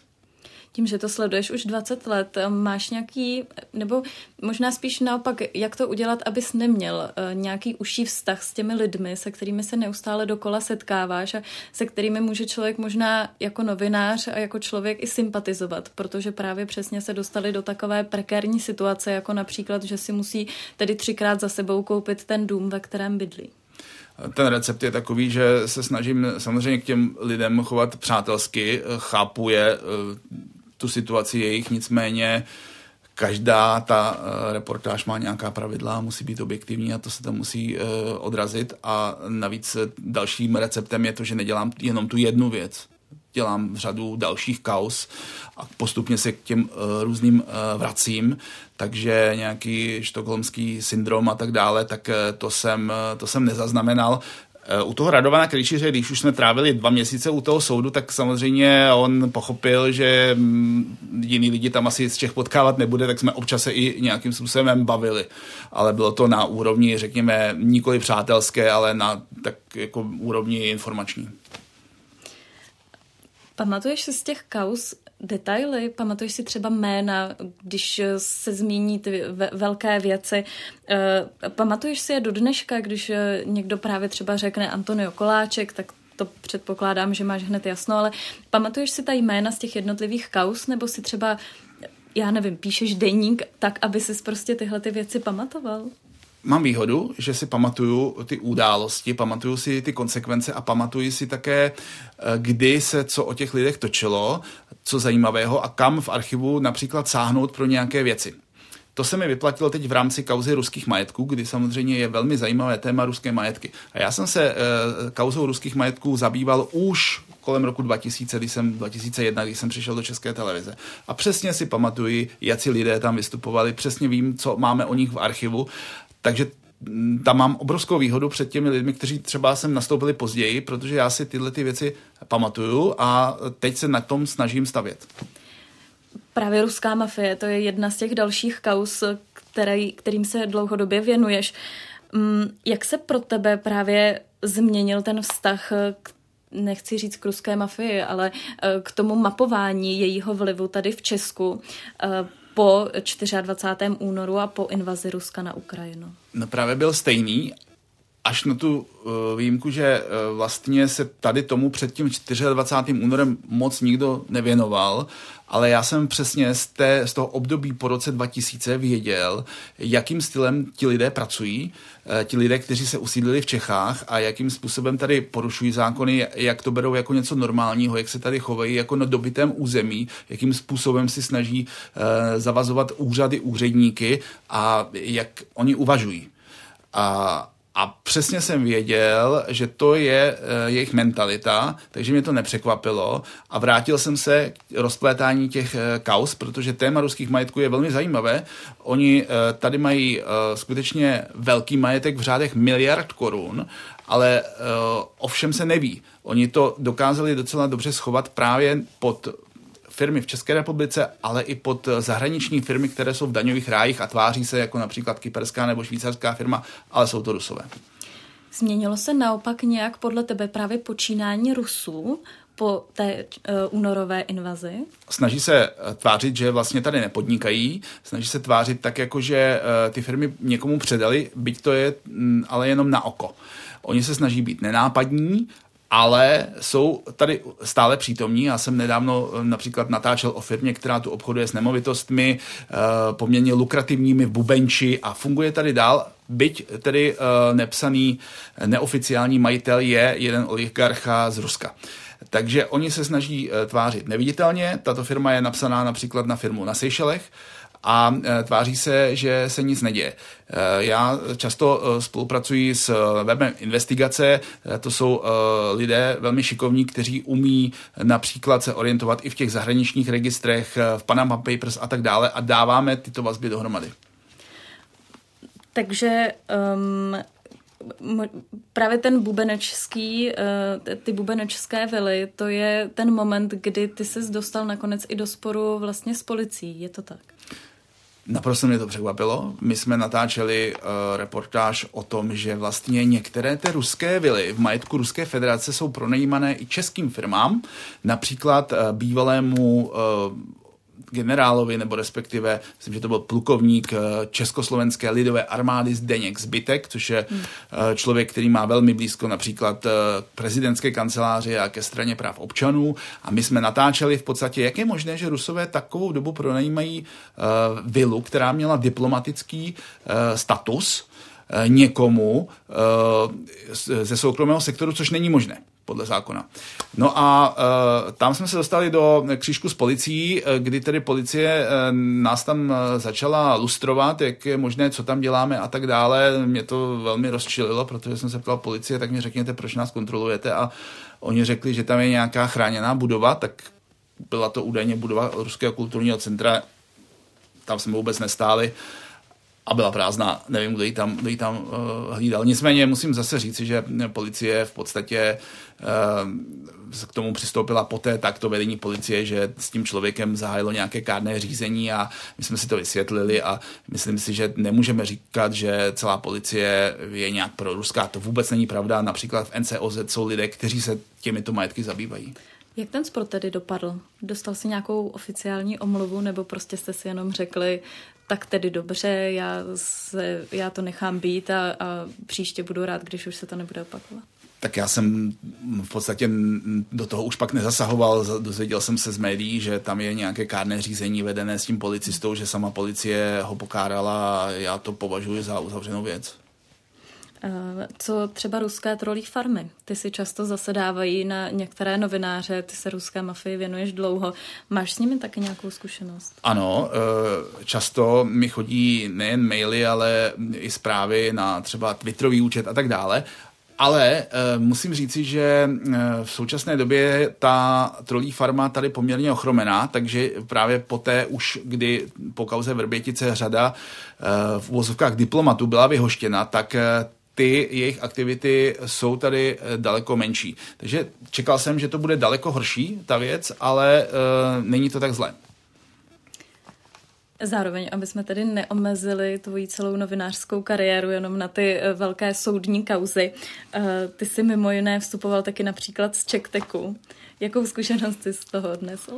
tím, že to sleduješ už 20 let, máš nějaký, nebo možná spíš naopak, jak to udělat, abys neměl nějaký užší vztah s těmi lidmi, se kterými se neustále dokola setkáváš a se kterými může člověk možná jako novinář a jako člověk i sympatizovat, protože právě přesně se dostali do takové prekérní situace, jako například, že si musí tedy třikrát za sebou koupit ten dům, ve kterém bydlí. Ten recept je takový, že se snažím samozřejmě k těm lidem chovat přátelsky, chápu je tu situaci jejich, nicméně každá ta uh, reportáž má nějaká pravidla, musí být objektivní a to se tam musí uh, odrazit a navíc dalším receptem je to, že nedělám jenom tu jednu věc. Dělám řadu dalších kaus a postupně se k těm uh, různým uh, vracím, takže nějaký štokholmský syndrom a tak dále, tak uh, to jsem, uh, to jsem nezaznamenal. U toho Radovana Kryčíře, když už jsme trávili dva měsíce u toho soudu, tak samozřejmě on pochopil, že mm, jiný lidi tam asi z Čech potkávat nebude, tak jsme občas se i nějakým způsobem bavili. Ale bylo to na úrovni, řekněme, nikoli přátelské, ale na tak jako úrovni informační. Pamatuješ si z těch kaus detaily? Pamatuješ si třeba jména, když se zmíní ty velké věci? Eh, pamatuješ si je do dneška, když eh, někdo právě třeba řekne Antonio Koláček, tak to předpokládám, že máš hned jasno, ale pamatuješ si ta jména z těch jednotlivých kaus, nebo si třeba, já nevím, píšeš deník tak, aby si prostě tyhle ty věci pamatoval? Mám výhodu, že si pamatuju ty události, pamatuju si ty konsekvence a pamatuju si také, eh, kdy se co o těch lidech točilo, co zajímavého a kam v archivu například sáhnout pro nějaké věci. To se mi vyplatilo teď v rámci kauzy ruských majetků, kdy samozřejmě je velmi zajímavé téma ruské majetky. A já jsem se e, kauzou ruských majetků zabýval už kolem roku 2000, když jsem, 2001, když jsem přišel do České televize. A přesně si pamatuji, jaký lidé tam vystupovali, přesně vím, co máme o nich v archivu takže mm, tam mám obrovskou výhodu před těmi lidmi, kteří třeba sem nastoupili později, protože já si tyhle ty věci pamatuju a teď se na tom snažím stavět. Právě ruská mafie, to je jedna z těch dalších kaus, který, kterým se dlouhodobě věnuješ. Mm, jak se pro tebe právě změnil ten vztah k nechci říct k ruské mafii, ale eh, k tomu mapování jejího vlivu tady v Česku eh, po 24. únoru a po invazi Ruska na Ukrajinu? No právě byl stejný, až na tu uh, výjimku, že uh, vlastně se tady tomu před tím 24. únorem moc nikdo nevěnoval, ale já jsem přesně z, té, z toho období po roce 2000 věděl, jakým stylem ti lidé pracují, uh, ti lidé, kteří se usídlili v Čechách a jakým způsobem tady porušují zákony, jak to berou jako něco normálního, jak se tady chovají jako na dobytém území, jakým způsobem si snaží zavazovat úřady, úředníky a jak oni uvažují. A a přesně jsem věděl, že to je uh, jejich mentalita, takže mě to nepřekvapilo a vrátil jsem se k rozplétání těch uh, kaus, protože téma ruských majetků je velmi zajímavé. Oni uh, tady mají skutečně velký majetek v řádech miliard korun, ale ovšem se neví. Oni to dokázali docela dobře schovat právě pod firmy v České republice, ale i pod zahraniční firmy, které jsou v daňových rájích a tváří se jako například kyperská nebo švýcarská firma, ale jsou to rusové. Změnilo se naopak nějak podle tebe právě počínání Rusů po té uh, únorové invazi? Snaží se tvářit, že vlastně tady nepodnikají, snaží se tvářit tak, jako že uh, ty firmy někomu předali, byť to je um, ale jenom na oko. Oni se snaží být nenápadní, ale jsou tady stále přítomní. Já jsem nedávno například natáčel o firmě, která tu obchoduje s nemovitostmi, poměrně lukrativními Bubenči a funguje tady dál. Byť tedy nepsaný neoficiální majitel je jeden oligarcha z Ruska. Takže oni se snaží tvářit neviditelně. Tato firma je napsaná například na firmu na Seychelech a tváří se, že se nic neděje. Já často spolupracuji s webem Investigace, to jsou lidé velmi šikovní, kteří umí například se orientovat i v těch zahraničních registrech, v Panama Papers a tak dále a dáváme tyto vazby dohromady. Takže um, právě ten bubenečský, ty bubenečské vily, to je ten moment, kdy ty ses dostal nakonec i do sporu vlastně s policií, je to tak? Naprosto mě to překvapilo. My jsme natáčeli uh, reportáž o tom, že vlastně některé ty ruské vily v majetku Ruské federace jsou pronajímané i českým firmám, například uh, bývalému uh, generálovi, nebo respektive, myslím, že to byl plukovník eh, Československé lidové armády Zdeněk Zbytek, což je hmm. Eh, člověk, který má velmi blízko například eh, prezidentské kanceláři a ke straně práv občanů. A my jsme natáčeli v podstatě, jak je možné, že Rusové takovou dobu pronajímají vilu, která měla diplomatický status někomu ze soukromého sektoru, což není možné podle zákona. No a uh, tam jsme se dostali do křížku s policií, e, kdy tedy policie uh, nás tam začala lustrovat, jak je možné, co tam děláme a tak dále. Mě to velmi rozčililo, protože jsem se ptal policie, tak mi řekněte, proč nás kontrolujete a oni řekli, že tam je nějaká chráněná budova, tak byla to údajně budova Ruského kulturního centra, tam jsme vůbec nestáli. A byla prázdná. Nevím, kdo ji tam, kdo ji tam uh, hlídal. Nicméně musím zase říct, že policie v podstatě uh, k tomu přistoupila poté takto vedení policie, že s tím člověkem zahájilo nějaké kárné řízení a my jsme si to vysvětlili a myslím si, že nemůžeme říkat, že celá policie je nějak proruská. To vůbec není pravda. Například v NCOZ jsou lidé, kteří se těmito majetky zabývají. Jak ten sport tedy dopadl? Dostal si nějakou oficiální omluvu nebo prostě jste si jenom řekli, tak tedy dobře, já, se, já to nechám být a, a příště budu rád, když už se to nebude opakovat? Tak já jsem v podstatě do toho už pak nezasahoval. Dozvěděl jsem se z médií, že tam je nějaké kárné řízení vedené s tím policistou, že sama policie ho pokárala a já to považuji za uzavřenou věc. Eh, co třeba ruské trolí farmy? Ty si často zasedávají na některé novináře, ty se ruské mafii věnuješ dlouho. Máš s nimi taky nějakou zkušenost? Ano, eh, často mi chodí nejen maily, ale i zprávy na třeba Twitterový účet a tak dále. Ale uh, musím říci, že uh, v současné době ta trolí farma tady poměrně ochromená, takže právě poté už, kdy po kauze Vrbětice řada uh, v uvozovkách diplomatů byla vyhoštěna, tak uh, ty jejich aktivity jsou tady eh, daleko menší. Takže čekal jsem, že to bude daleko horší, ta věc, ale uh, není to tak zlé. Zároveň, aby jsme tedy neomezili tvoji celou novinářskou kariéru jenom na ty eh, velké soudní kauzy. Ty jsi mimo jiné vstupoval taky například z Čekteku. Jakou zkušenost jsi z toho odnesl?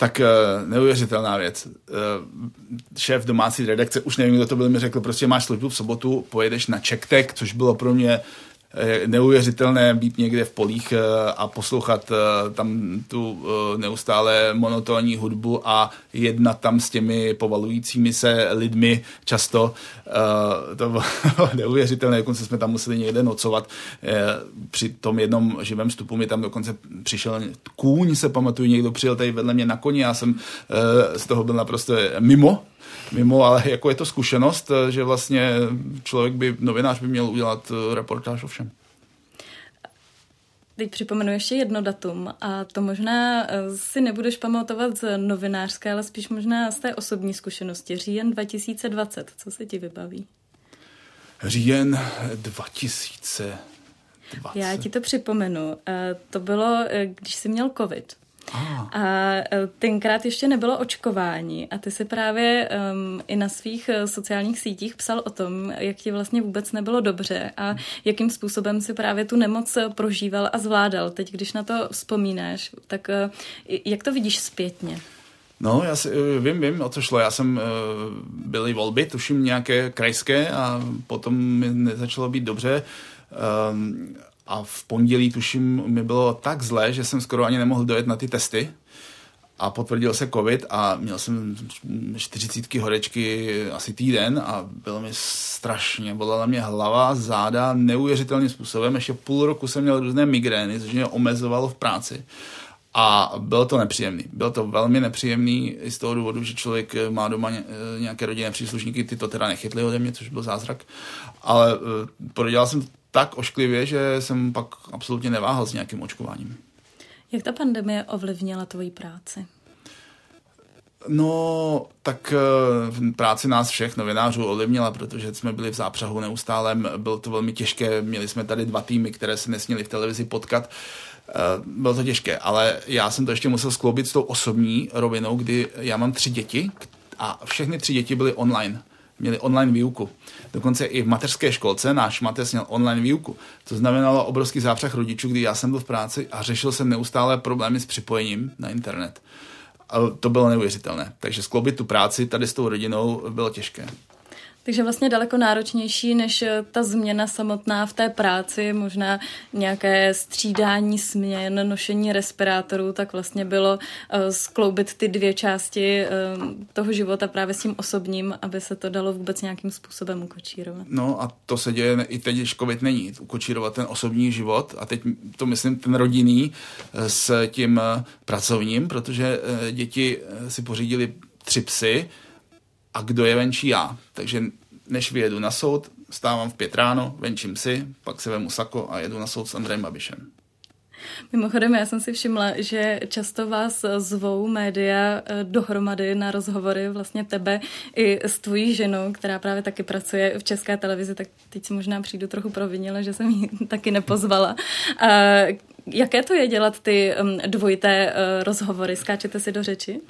Tak uh, neuvěřitelná věc. Uh, šéf domácí redakce, už nevím, kdo to byl, mi řekl, prostě máš službu v sobotu, pojedeš na Čektek, což bylo pro mě neuvěřitelné být někde v polích eh, a poslouchat eh, tam tu eh, neustále monotónní hudbu a jednat tam s těmi povalujícími se lidmi často. To bylo neuvěřitelné, dokonce jsme tam museli někde nocovat. Při tom jednom živém vstupu mi tam dokonce přišel kůň, se pamatuju, někdo přijel tady vedle mě na koni, já jsem z toho byl naprosto mimo, mimo, ale jako je to zkušenost, eh, že vlastně člověk by, novinář by měl udělat eh, reportáž o všem. Teď připomenu ještě jedno datum a to možná eh, si nebudeš pamatovat z novinářské, ale spíš možná z té osobní zkušenosti. Říjen 2020, co se ti vybaví? Říjen 2020. Já ti to připomenu. To bylo, když jsi měl covid A e, tenkrát ještě nebylo očkování a ty si právě um, i na svých e, sociálních sítích psal o tom, jak ti vlastně vůbec nebylo dobře a jakým způsobem si právě tu nemoc prožíval a zvládal. Teď, když na to vzpomínáš, tak uh, jak to vidíš zpětně? No, já si, vím, vím, o co šlo. Já jsem, byly volby, tuším nějaké krajské a potom mi nezačalo být dobře. Um, a v pondělí, tuším, mi bylo tak zlé, že jsem skoro ani nemohl dojet na ty testy a potvrdil se covid a měl jsem 40 horečky asi týden a bylo mi strašně, bolela mě hlava, záda neuvěřitelným způsobem. Ještě půl roku jsem měl různé migrény, což mě omezovalo v práci. A bylo to nepříjemný. Bylo to velmi nepříjemný i z toho důvodu, že člověk má doma nějaké rodinné příslušníky, ty to teda nechytli ode mě, což byl zázrak. Ale eh, prodělal jsem tak ošklivě, že jsem pak absolutně neváhal s nějakým očkováním. Jak ta pandemie ovlivnila tvoji práci? No, tak uh, práci nás všech novinářů ovlivnila, protože jsme byli v zápřahu neustálem, bylo to velmi těžké, měli jsme tady dva týmy, které se nesměli v televizi potkat, uh, bylo to těžké, ale já jsem to ještě musel skloubit s tou osobní rovinou, kdy já mám tři děti a všechny tři děti byly online měli online výuku. Dokonce i v mateřské školce náš mateř měl online výuku. To znamenalo obrovský zápřah rodičů, kdy já jsem byl v práci a řešil jsem neustále problémy s připojením na internet. A to bylo neuvěřitelné. Takže skloubit tu práci tady s tou rodinou bylo těžké. Takže vlastně daleko náročnější než eh, ta změna samotná v té práci, možná nějaké střídání směn, nošení respirátorů, tak vlastně bylo uh, skloubit ty dvě části uh, toho života právě s tím osobním, aby se to dalo vůbec nějakým způsobem ukočírovat. No a to se děje i teď, když COVID není, ukočírovat ten osobní život a teď to myslím ten rodinný s tím pracovním, protože děti si pořídili tři psy, a kdo je venčí já. Takže než vyjedu na soud, stávám v pět ráno, venčím si, pak se vemu sako a jedu na soud s Andrejem Babišem. Mimochodem, já jsem si všimla, že často vás zvou média eh, dohromady na rozhovory, vlastně tebe i s tvojí ženou, která právě taky pracuje v české televizi, tak teď si možná přijdu trochu provinila, že jsem ji taky nepozvala. A jaké to je dělat ty mm, dvojité eh, rozhovory? Skáčete si do řeči?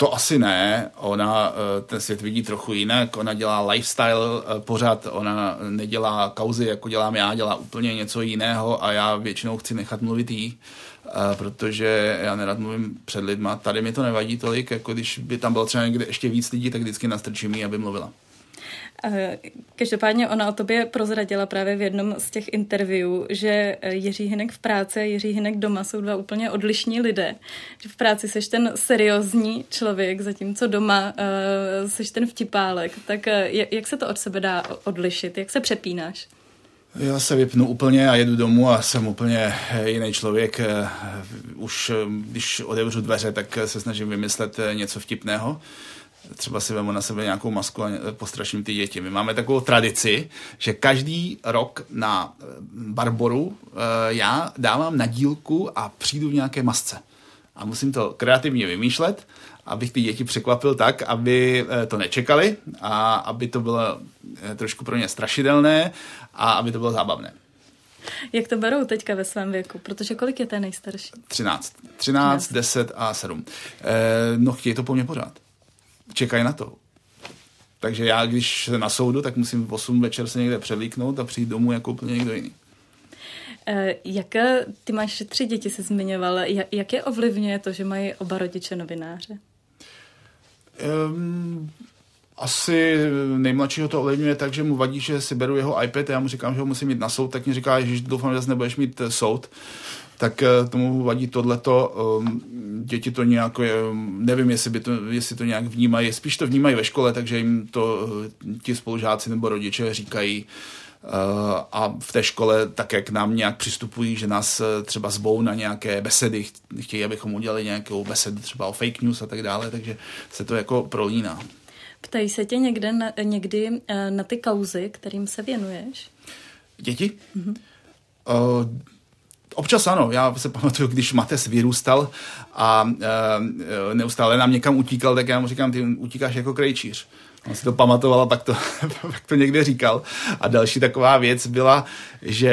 To asi ne, ona eh, ten svět vidí trochu jinak, ona dělá lifestyle eh, pořád, ona nedělá kauzy, jako dělám já, dělá úplně něco jiného a já většinou chci nechat mluvit jí, eh, protože já nerad mluvím před lidma. Tady mi to nevadí tolik, jako když by tam bylo třeba někde ještě víc lidí, tak vždycky nastrčím jí, aby mluvila. Každopádně ona o tobě prozradila právě v jednom z těch interviewů, že Jiří Hinek v práci a Jiří Hinek doma jsou dva úplně odlišní lidé. Že v práci seš ten seriózní člověk, zatímco doma uh, seš ten vtipálek. Tak jak se to od sebe dá odlišit? Jak se přepínáš? Já se vypnu úplně a jedu domů a jsem úplně jiný člověk. Už když otevřu dveře, tak se snažím vymyslet něco vtipného třeba si vemu na sebe nějakou masku a postraším ty děti. My máme takovou tradici, že každý rok na eh, Barboru eh, já dávám na dílku a přijdu v nějaké masce. A musím to kreativně vymýšlet, abych ty děti překvapil tak, aby eh, to nečekali a aby to bylo trošku pro ně strašidelné a aby to bylo zábavné. Jak to berou teďka ve svém věku? Protože kolik je ten nejstarší? 13. 13, 13. 10 a 7. no chtějí to po mně pořád čekají na to. Takže já, když se na soudu, tak musím v 8 večer se někde převlíknout a přijít domů jako úplně někdo jiný. Eh, jak ty máš tři děti, se zmiňoval. Jak je ovlivňuje to, že mají oba rodiče novináře? Um, asi nejmladšího to ovlivňuje tak, že mu vadí, že si beru jeho iPad a já mu říkám, že ho musím mít na soud, tak mi říká, že doufám, že zase nebudeš mít eh, soud tak eh, tomu vadí tohleto. Ehm, děti to nějak, eh, nevím, jestli, by to, jestli to nějak vnímají, spíš to vnímají ve škole, takže jim to eh, ti spolužáci nebo rodiče říkají, a v té škole také k nám nějak přistupují, že nás třeba zvou na nějaké besedy, chtějí, abychom udělali nějakou besedu třeba o fake news a tak dále, takže se to jako prolíná. Ptají se tě někde na, někdy na ty kauzy, kterým se věnuješ? Děti? Mm-hmm. Uh, Občas ano, já se pamatuju, když Mates vyrůstal a e, neustále nám někam utíkal, tak já mu říkám, ty utíkáš jako krejčíř. On si to pamatoval a pak to, pak to někde říkal. A další taková věc byla, že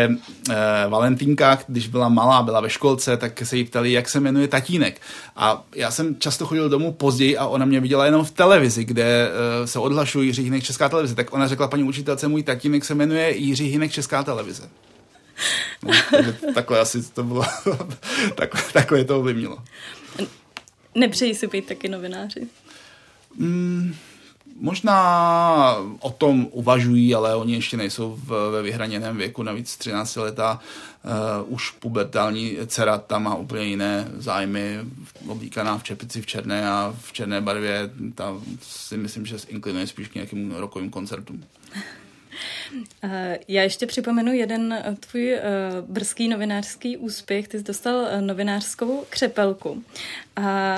e, Valentínka, když byla malá, byla ve školce, tak se jí ptali, jak se jmenuje tatínek. A já jsem často chodil domů později a ona mě viděla jenom v televizi, kde e, se odhlašují Jiří Hinek Česká televize. Tak ona řekla paní učitelce, můj tatínek se jmenuje Jiří Hinek Česká televize. Takhle asi to bylo, takhle, takhle to ovlivnilo. Nepřeji si být taky novináři? Mm, možná o tom uvažují, ale oni ještě nejsou v, ve vyhraněném věku, navíc 13 letá uh, už pubertální dcera tam má úplně jiné zájmy, oblíkaná v čepici v černé a v černé barvě, ta si myslím, že inklinuje spíš k nějakým rokovým koncertům. Eh, já ještě připomenu jeden eh, tvůj eh, brzký novinářský úspěch. Ty jsi dostal novinářskou křepelku. A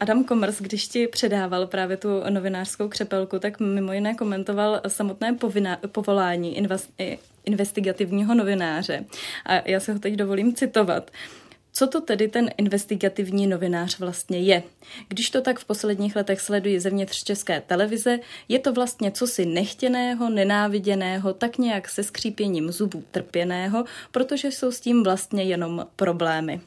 Adam Komers, když ti předával právě tu novinářskou křepelku, tak mimo jiné komentoval samotné povinná, povolání investigativního novináře. A já se ho teď dovolím citovat. Co to tedy ten investigativní novinář vlastně je? Když to tak v posledních letech sleduji zevnitř české televize, je to vlastně cosi nechtěného, nenáviděného, tak nějak se skřípěním zubů trpěného, protože jsou s tím vlastně jenom problémy.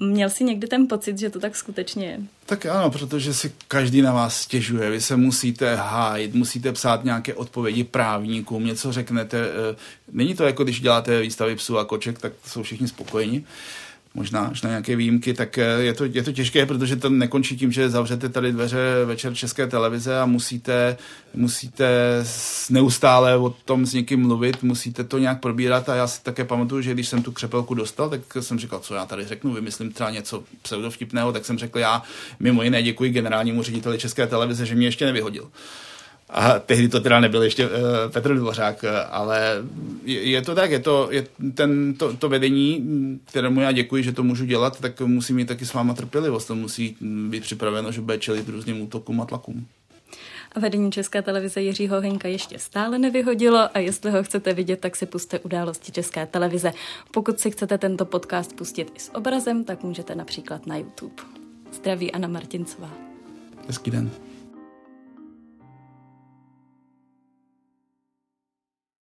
Měl jsi někdy ten pocit, že to tak skutečně je? Tak ano, protože si každý na vás stěžuje. Vy se musíte hájit, musíte psát nějaké odpovědi právníkům, něco řeknete. Eh, není to jako když děláte výstavy psů a koček, tak jsou všichni spokojeni možná až na nějaké výjimky, tak eh, je to, je to těžké, protože to nekončí tím, že zavřete tady dveře večer České televize a musíte, musíte neustále o tom s někým mluvit, musíte to nějak probírat a já si také pamatuju, že když jsem tu křepelku dostal, tak jsem říkal, co já tady řeknu, vymyslím třeba něco pseudovtipného, tak jsem řekl já mimo jiné děkuji generálnímu řediteli České televize, že mě ještě nevyhodil. A tehdy to teda nebyl ještě uh, Petr Dvořák, eh, ale je, je to tak, je to, je ten, to, to vedení, kterému já děkuji, že to můžu dělat, tak musí mít taky s váma trpělivost, to musí být připraveno, že bude čelit různým útokům a tlakům. A vedení České televize Jiřího Henka ještě stále nevyhodilo a jestli ho chcete vidět, tak si puste události České televize. Pokud si chcete tento podcast pustit i s obrazem, tak můžete například na YouTube. Zdraví Anna Martincová. Hezký den.